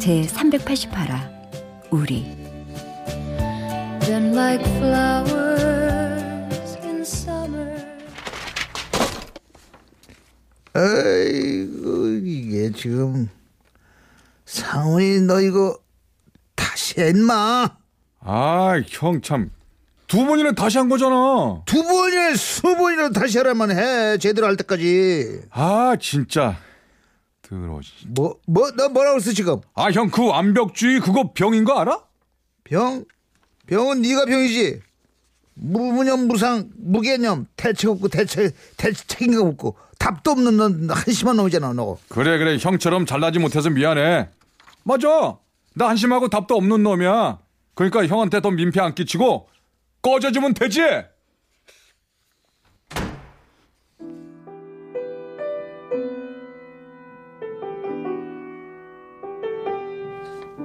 제 388화 우리 like 아이고 이게 지금 상훈이 너 이거 다시 했마? 아, 형 참. 두 번이나 다시 한 거잖아. 두 번이나 수 번이나 다시 하라면 해. 제대로 할 때까지. 아, 진짜. 더러워. 뭐, 뭐, 너 뭐라고 했어, 지금? 아, 형, 그 완벽주의 그거 병인 거 알아? 병? 병은 네가 병이지. 무무념 무상 무개념 대책 없고 대책 대책 책임감 없고 답도 없는 넌 한심한 놈이잖아 너. 그래 그래 형처럼 잘나지 못해서 미안해. 맞아. 나 한심하고 답도 없는 놈이야. 그러니까 형한테 더 민폐 안 끼치고 꺼져주면 되지.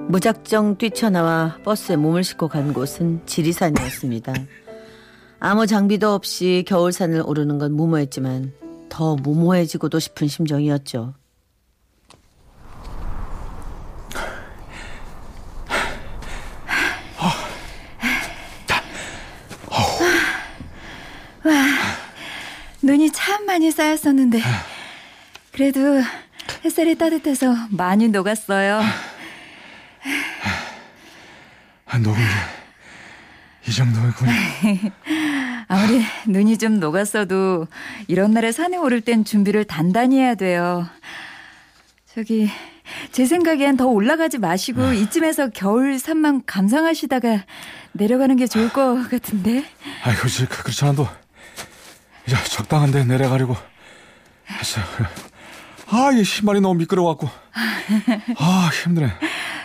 무작정 뛰쳐나와 버스에 몸을 싣고 간 곳은 지리산이었습니다. 아무 장비도 없이 겨울산을 오르는 건 무모했지만 더 무모해지고도 싶은 심정이었죠. 와, 눈이 참 많이 쌓였었는데 그래도 햇살이 따뜻해서 많이 녹았어요. 아, 녹은 게이 정도였군요. 아무리 눈이 좀 녹았어도 이런 날에 산에 오를 땐 준비를 단단히 해야 돼요. 저기 제 생각엔 더 올라가지 마시고 아. 이쯤에서 겨울 산만 감상하시다가 내려가는 게 좋을 것 같은데. 아이고 그렇지 않아도 이제 적당한 데 내려가려고 했어요. 아, 이 신발이 너무 미끄러워갖고. 아, 힘드네.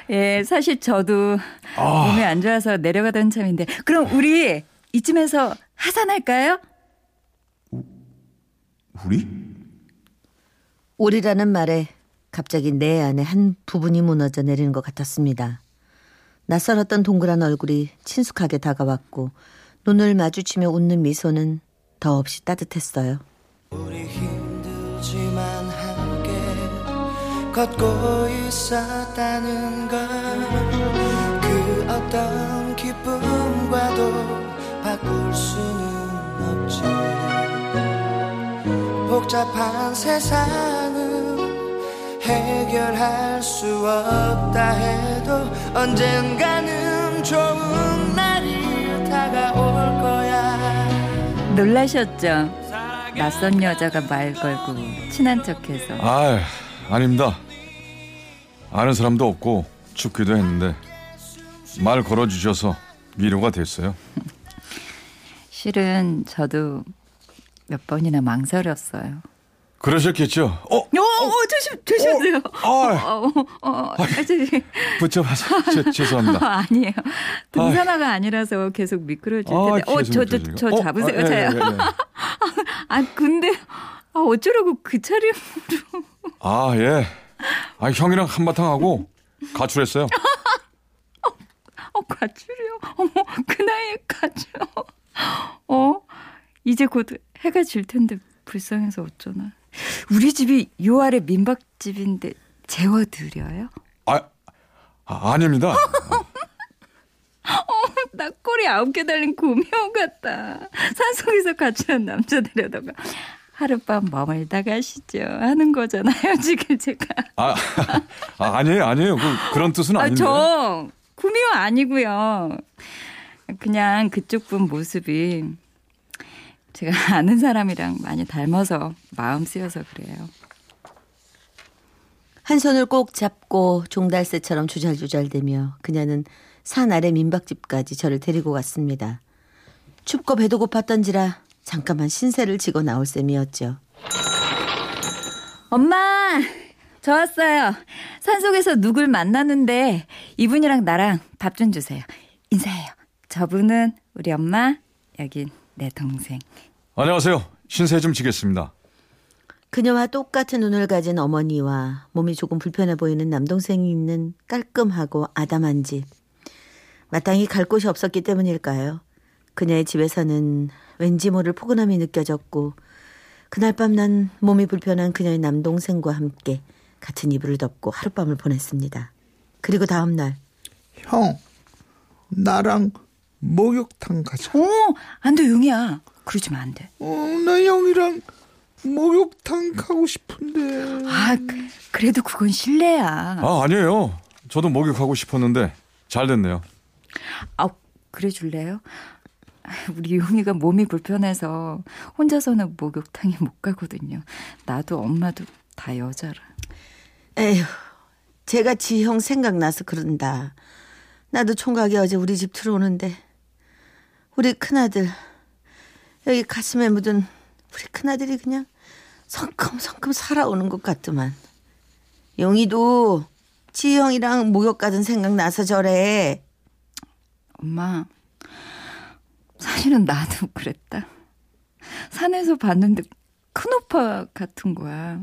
예, 사실 저도 아. 몸이 안 좋아서 내려가던 참인데. 그럼 우리 이쯤에서 하산할까요? 우리? 우리라는 말에 갑자기 내 안에 한 부분이 무너져 내리는 것 같았습니다. 낯설었던 동그란 얼굴이 친숙하게 다가왔고 눈을 마주치며 웃는 미소는 더없이 따뜻했어요. 우리 힘들지만 걷고 있었다는 걸 그 어떤 기쁨과도 바꿀 수는 없지. 복잡한 세상은 해결할 수 없다 해도 언젠가는 좋은 날이 다가올 거야. 놀라셨죠? 낯선 여자가 말 걸고 친한 척해서. 아 아닙니다 아는 사람도 없고 춥기도 했는데 말 걸어주셔서 위로가 됐어요 실은 저도 몇 번이나 망설였어요. 그러셨겠죠. 어, 어, 어 조심, 조심하세요. 어, 어, 어, 어, 어 붙여봐서 죄송합니다. 아니에요. 등산화가 아니라서 계속 미끄러질 텐데. 아, 어, 저, 저, 저, 저 잡으세요. 아, 예, 예, 예. 아, 근데 아, 어쩌라고 그 차림으로. 아, 예. 아, 형이랑 한바탕 하고 가출했어요. 어, 가출이요? 어머, 그 나이에 가출. 어? 이제 곧 해가 질 텐데 불쌍해서 어쩌나. 우리 집이 요 아래 민박집인데 재워드려요? 아, 아 아닙니다. 어, 나 꼬리 아홉 개 달린 구미호 같다. 산속에서 같이 한 남자 데려다가 하룻밤 머물다 가 시죠 하는 거잖아요 지금 제가. 아, 아 아니에요 아니에요 그, 그런 뜻은 아닌데. 아, 저 구미호 아니고요. 그냥 그쪽 분 모습이 제가 아는 사람이랑 많이 닮아서 마음 쓰여서 그래요. 한 손을 꼭 잡고 종달새처럼 주잘주잘대며 그녀는 산 아래 민박집까지 저를 데리고 갔습니다. 춥고 배도 고팠던지라 잠깐만 신세를 지고 나올 셈이었죠. 엄마! 저 왔어요. 산속에서 누굴 만났는데 이분이랑 나랑 밥 좀 주세요. 인사해요. 저분은 우리 엄마, 여긴 내 동생. 안녕하세요. 신세 좀 지겠습니다. 그녀와 똑같은 눈을 가진 어머니와 몸이 조금 불편해 보이는 남동생이 있는 깔끔하고 아담한 집. 마땅히 갈 곳이 없었기 때문일까요? 그녀의 집에서는 왠지 모를 포근함이 느껴졌고 그날 밤 난 몸이 불편한 그녀의 남동생과 함께 같은 이불을 덮고 하룻밤을 보냈습니다. 그리고 다음 날 형, 나랑 목욕탕 가자. 오, 안 돼, 용이야. 그러지 마, 안 돼. 어, 나 형이랑 목욕탕 가고 싶은데. 아, 그- 그래도 그건 실례야. 아, 아니에요. 저도 목욕하고 싶었는데 잘 됐네요. 아, 그래 줄래요? 우리 용이가 몸이 불편해서 혼자서는 목욕탕에 못 가거든요. 나도 엄마도 다 여자라. 에휴 제가 지형 생각나서 그런다. 나도 총각이 어제 우리 집 들어오는데 우리 큰아들 여기 가슴에 묻은 우리 큰아들이 그냥 성큼성큼 살아오는 것 같더만. 용이도 지형이랑 목욕 가던 생각 나서 저래. 엄마, 사실은 나도 그랬다. 산에서 봤는데 큰 오빠 같은 거야.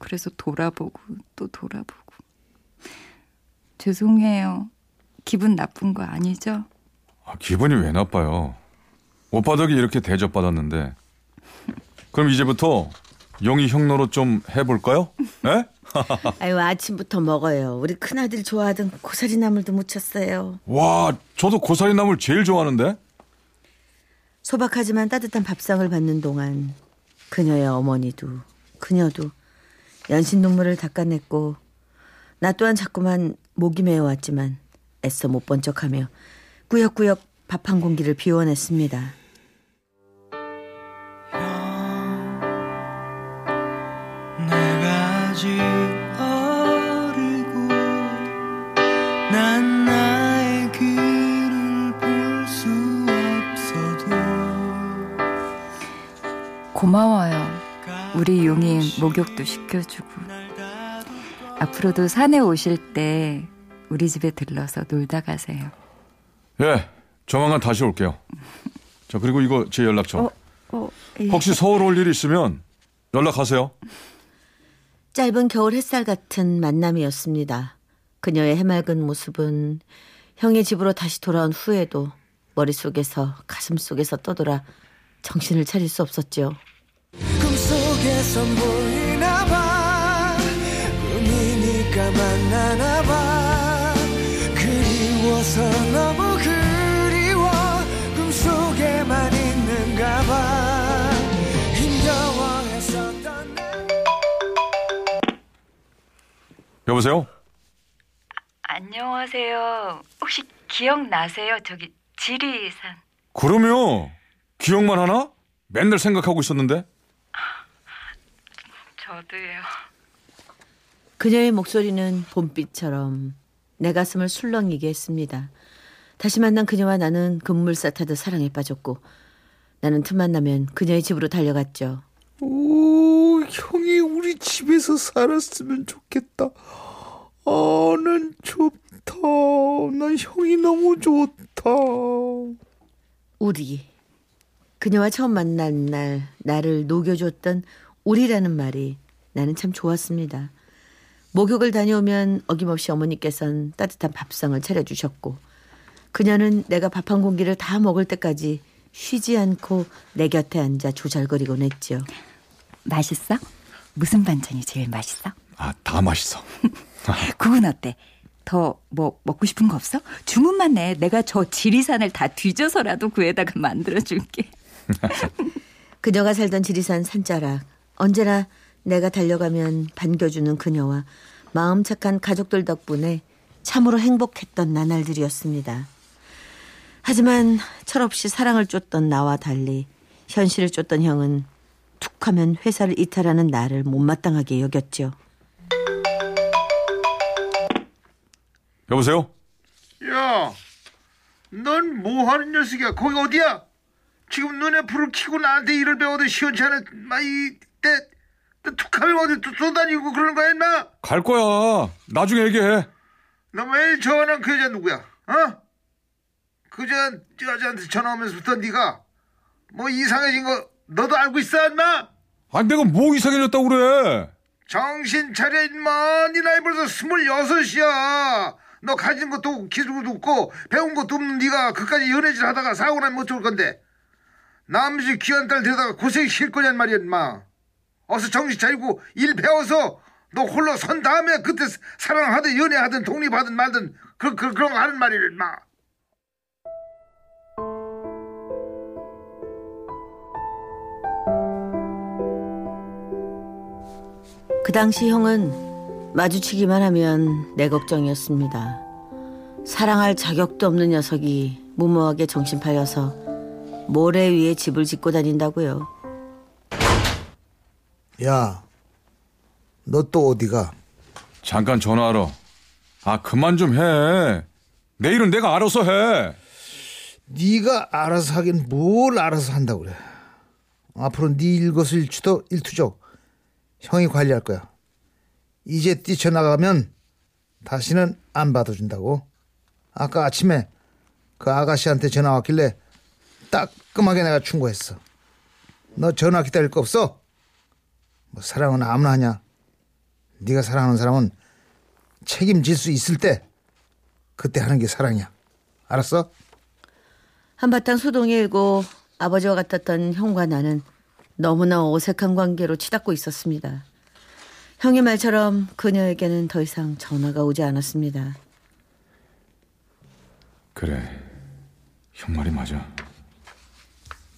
그래서 돌아보고 또 돌아보고. 죄송해요. 기분 나쁜 거 아니죠? 아, 기분이 왜 나빠요? 오빠 덕이 이렇게 대접받았는데. 그럼 이제부터 용이 형 노릇 좀 해볼까요? 예? 아유 아침부터 먹어요. 우리 큰아들 좋아하던 고사리 나물도 무쳤어요. 와, 저도 고사리 나물 제일 좋아하는데? 소박하지만 따뜻한 밥상을 받는 동안 그녀의 어머니도 그녀도 연신 눈물을 닦아냈고 나 또한 자꾸만 목이 메어왔지만 애써 못 본 척하며 꾸역꾸역 밥 한 공기를 비워냈습니다. 내가 아직 우리 용이 목욕도 시켜주고. 앞으로도 산에 오실 때 우리 집에 들러서 놀다 가세요. 예, 조만간 다시 올게요. 자, 그리고 이거 제 연락처. 어, 혹시 서울 올 일 있으면 연락하세요. 짧은 겨울 햇살 같은 만남이었습니다. 그녀의 해맑은 모습은 형의 집으로 다시 돌아온 후에도 머릿속에서 가슴 속에서 떠돌아 정신을 차릴 수 없었죠. 꿈속에서 보이나 봐 꿈이니까 만나나 봐 그리워서 너무 그리워 꿈속에만 있는가 봐 힘겨워했었던 날 여보세요? 안녕하세요. 혹시 기억나세요? 저기 지리산. 그럼요. 기억만 하나? 맨날 생각하고 있었는데. 저도요. 그녀의 목소리는 봄빛처럼 내 가슴을 술렁이게 했습니다. 다시 만난 그녀와 나는 금물사 타듯 사랑에 빠졌고 나는 틈만 나면 그녀의 집으로 달려갔죠. 오, 형이 우리 집에서 살았으면 좋겠다. 아, 난 좋다. 난 형이 너무 좋다. 우리. 그녀와 처음 만난 날 나를 녹여줬던 우리라는 말이 나는 참 좋았습니다. 목욕을 다녀오면 어김없이 어머니께선 따뜻한 밥상을 차려주셨고 그녀는 내가 밥 한 공기를 다 먹을 때까지 쉬지 않고 내 곁에 앉아 조잘거리곤 했죠. 맛있어? 무슨 반찬이 제일 맛있어? 아, 다 맛있어. 그건 어때? 더 뭐 먹고 싶은 거 없어? 주문만 내. 내가 저 지리산을 다 뒤져서라도 구에다가 만들어 줄게. 그녀가 살던 지리산 산자락 언제나 내가 달려가면 반겨주는 그녀와 마음 착한 가족들 덕분에 참으로 행복했던 나날들이었습니다. 하지만 철없이 사랑을 쫓던 나와 달리 현실을 쫓던 형은 툭 하면 회사를 이탈하는 나를 못마땅하게 여겼죠. 여보세요? 야, 넌 뭐 하는 녀석이야? 거기 어디야? 지금 눈에 불을 켜고 나한테 일을 배워도 시원치 않을 마당에 너 툭하면 어디 또 쏘다니고 그러는 거야 임마? 갈 거야. 나중에 얘기해. 너 매일 전화한 그 여자 누구야? 어? 그 여자, 그 여자한테 전화하면서부터 네가 뭐 이상해진 거 너도 알고 있어 임마? 아니 내가 뭐 이상해졌다고 그래. 정신 차려 임마 네 나이 벌써 스물여섯이야 너 가진 것도 기술도 없고 배운 것도 없는 네가 그까지 연애질 하다가 사고 나면 어쩔 건데 남집 귀한 딸 데려다가 고생 실 거냔 말이야 임마 어서 정신 차리고 일 배워서 너 홀로 선 다음에 그때 사랑하든 연애하든 독립하든 말든 그, 그, 그런 거 하는 말이야 임마 그 당시 형은 마주치기만 하면 내 걱정이었습니다. 사랑할 자격도 없는 녀석이 무모하게 정신 팔려서 모래 위에 집을 짓고 다닌다고요. 야 너 또 어디가 잠깐 전화하러. 아 그만 좀 해. 내일은 내가 알아서 해. 네가 알아서 하긴 뭘 알아서 한다고 그래. 앞으로 네 일거수일투도 일투족 형이 관리할 거야. 이제 뛰쳐나가면 다시는 안 받아준다고. 아까 아침에 그 아가씨한테 전화 왔길래 따끔하게 내가 충고했어. 너 전화 기다릴 거 없어? 뭐 사랑은 아무나 하냐? 네가 사랑하는 사람은 책임질 수 있을 때 그때 하는 게 사랑이야. 알았어? 한바탕 소동이 일고 아버지와 같았던 형과 나는 너무나 어색한 관계로 치닫고 있었습니다. 형의 말처럼 그녀에게는 더 이상 전화가 오지 않았습니다. 그래. 형 말이 맞아.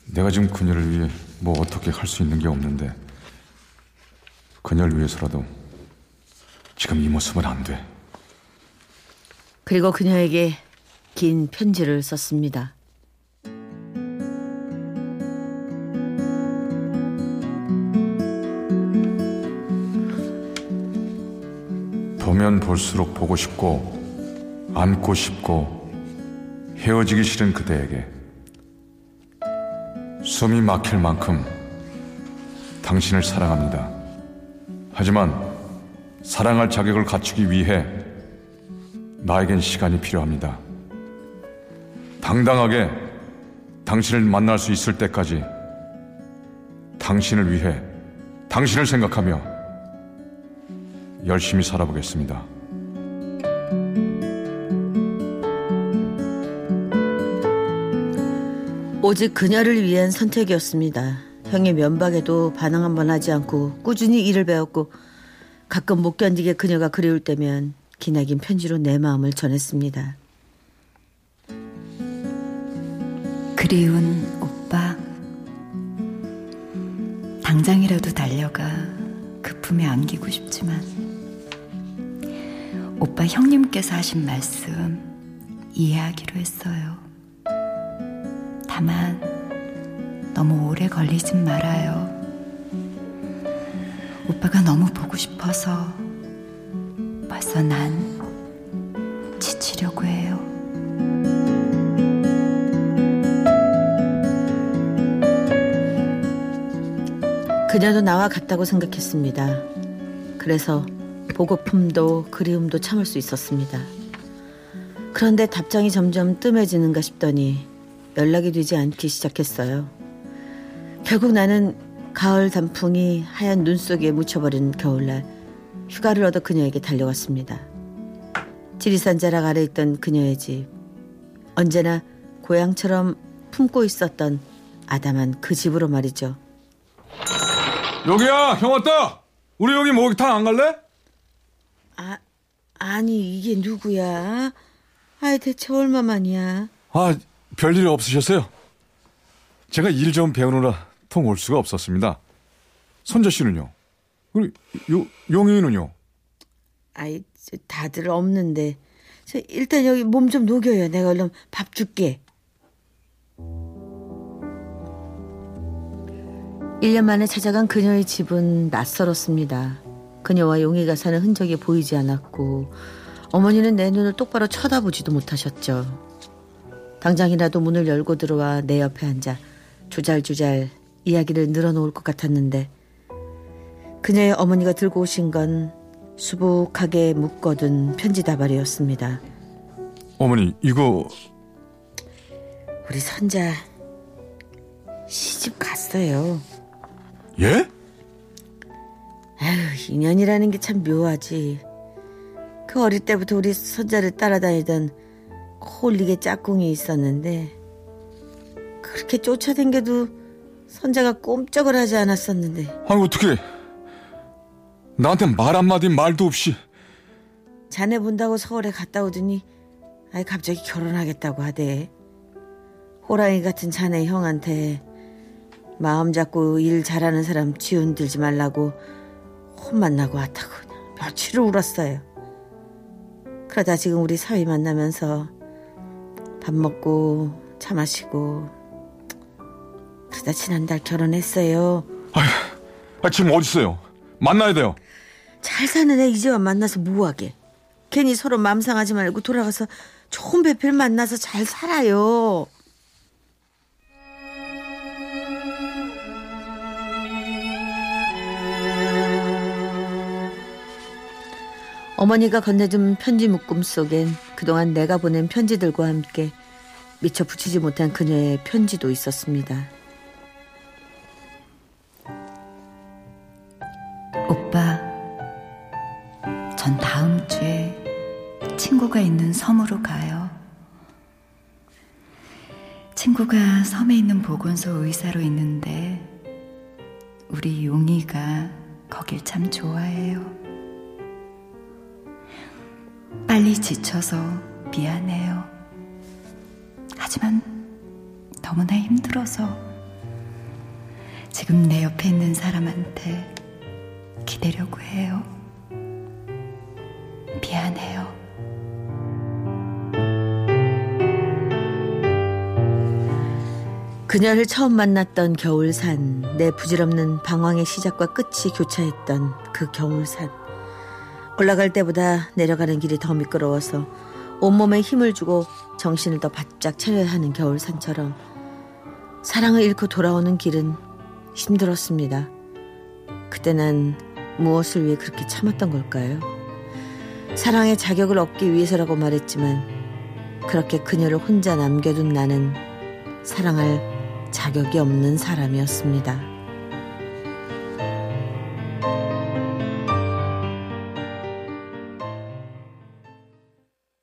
내가 지금 그녀를 위해 뭐 어떻게 할 수 있는 게 없는데 그녀를 위해서라도 지금 이 모습은 안 돼. 그리고 그녀에게 긴 편지를 썼습니다. 보면 볼수록 보고 싶고 안고 싶고 헤어지기 싫은 그대에게 숨이 막힐 만큼 당신을 사랑합니다. 하지만 사랑할 자격을 갖추기 위해 나에겐 시간이 필요합니다. 당당하게 당신을 만날 수 있을 때까지 당신을 위해 당신을 생각하며 열심히 살아보겠습니다. 오직 그녀를 위한 선택이었습니다. 형의 면박에도 반응 한번 하지 않고 꾸준히 일을 배웠고 가끔 못 견디게 그녀가 그리울 때면 기나긴 편지로 내 마음을 전했습니다. 그리운 오빠. 당장이라도 달려가 그 품에 안기고 싶지만 오빠 형님께서 하신 말씀 이해하기로 했어요. 다만 너무 오래 걸리진 말아요. 오빠가 너무 보고 싶어서 벌써 난 지치려고 해요. 그녀도 나와 같다고 생각했습니다. 그래서 보고품도 그리움도 참을 수 있었습니다. 그런데 답장이 점점 뜸해지는가 싶더니 연락이 되지 않기 시작했어요. 결국 나는 가을 단풍이 하얀 눈 속에 묻혀버린 겨울날 휴가를 얻어 그녀에게 달려왔습니다. 지리산 자락 아래 있던 그녀의 집. 언제나 고향처럼 품고 있었던 아담한 그 집으로 말이죠. 여기야, 형 왔다. 우리 여기 목욕탕 안 갈래? 아, 아니 이게 누구야? 아이 대체 얼마만이야? 아, 별일이 없으셨어요? 제가 일 좀 배우느라 통올 수가 없었습니다. 손자 씨는요? 우리 요 용인은요? 아이 저 다들 없는데 저 일단 여기 몸 좀 녹여요. 내가 얼른 밥 줄게. 1년 만에 찾아간 그녀의 집은 낯설었습니다. 그녀와 용이가 사는 흔적이 보이지 않았고 어머니는 내 눈을 똑바로 쳐다보지도 못하셨죠. 당장이라도 문을 열고 들어와 내 옆에 앉아 주잘주잘 이야기를 늘어놓을 것 같았는데 그녀의 어머니가 들고 오신 건 수북하게 묶어둔 편지 다발이었습니다. 어머니 이거 우리 선자 시집 갔어요. 예? 아휴, 인연이라는 게 참 묘하지. 그 어릴 때부터 우리 선자를 따라다니던 홀리게 짝꿍이 있었는데 그렇게 쫓아댕겨도 선자가 꼼짝을 하지 않았었는데 아니 어떻게 나한테 말 한마디 말도 없이 자네 본다고 서울에 갔다 오더니 아이 갑자기 결혼하겠다고 하대. 호랑이 같은 자네 형한테 마음 잡고 일 잘하는 사람 지운 들지 말라고 혼만 나고 왔다고 며칠을 울었어요. 그러다 지금 우리 사위 만나면서 밥 먹고 차 마시고 그러다 지난달 결혼했어요. 아, 지금 어디 있어요? 만나야 돼요. 잘 사는 애 이제와 만나서 뭐하게. 괜히 서로 맘 상하지 말고 돌아가서 좋은 배필 만나서 잘 살아요. 어머니가 건네준 편지 묶음 속엔 그동안 내가 보낸 편지들과 함께 미처 붙이지 못한 그녀의 편지도 있었습니다. 보건소 의사로 있는데 우리 용이가 거길 참 좋아해요. 빨리 지쳐서 미안해요. 하지만 너무나 힘들어서 지금 내 옆에 있는 사람한테 기대려고 해요. 미안해요. 그녀를 처음 만났던 겨울산, 내 부질없는 방황의 시작과 끝이 교차했던 그 겨울산. 올라갈 때보다 내려가는 길이 더 미끄러워서 온몸에 힘을 주고 정신을 더 바짝 차려야 하는 겨울산처럼 사랑을 잃고 돌아오는 길은 힘들었습니다. 그때 난 무엇을 위해 그렇게 참았던 걸까요? 사랑의 자격을 얻기 위해서라고 말했지만 그렇게 그녀를 혼자 남겨둔 나는 사랑할 자격이 없는 사람이었습니다.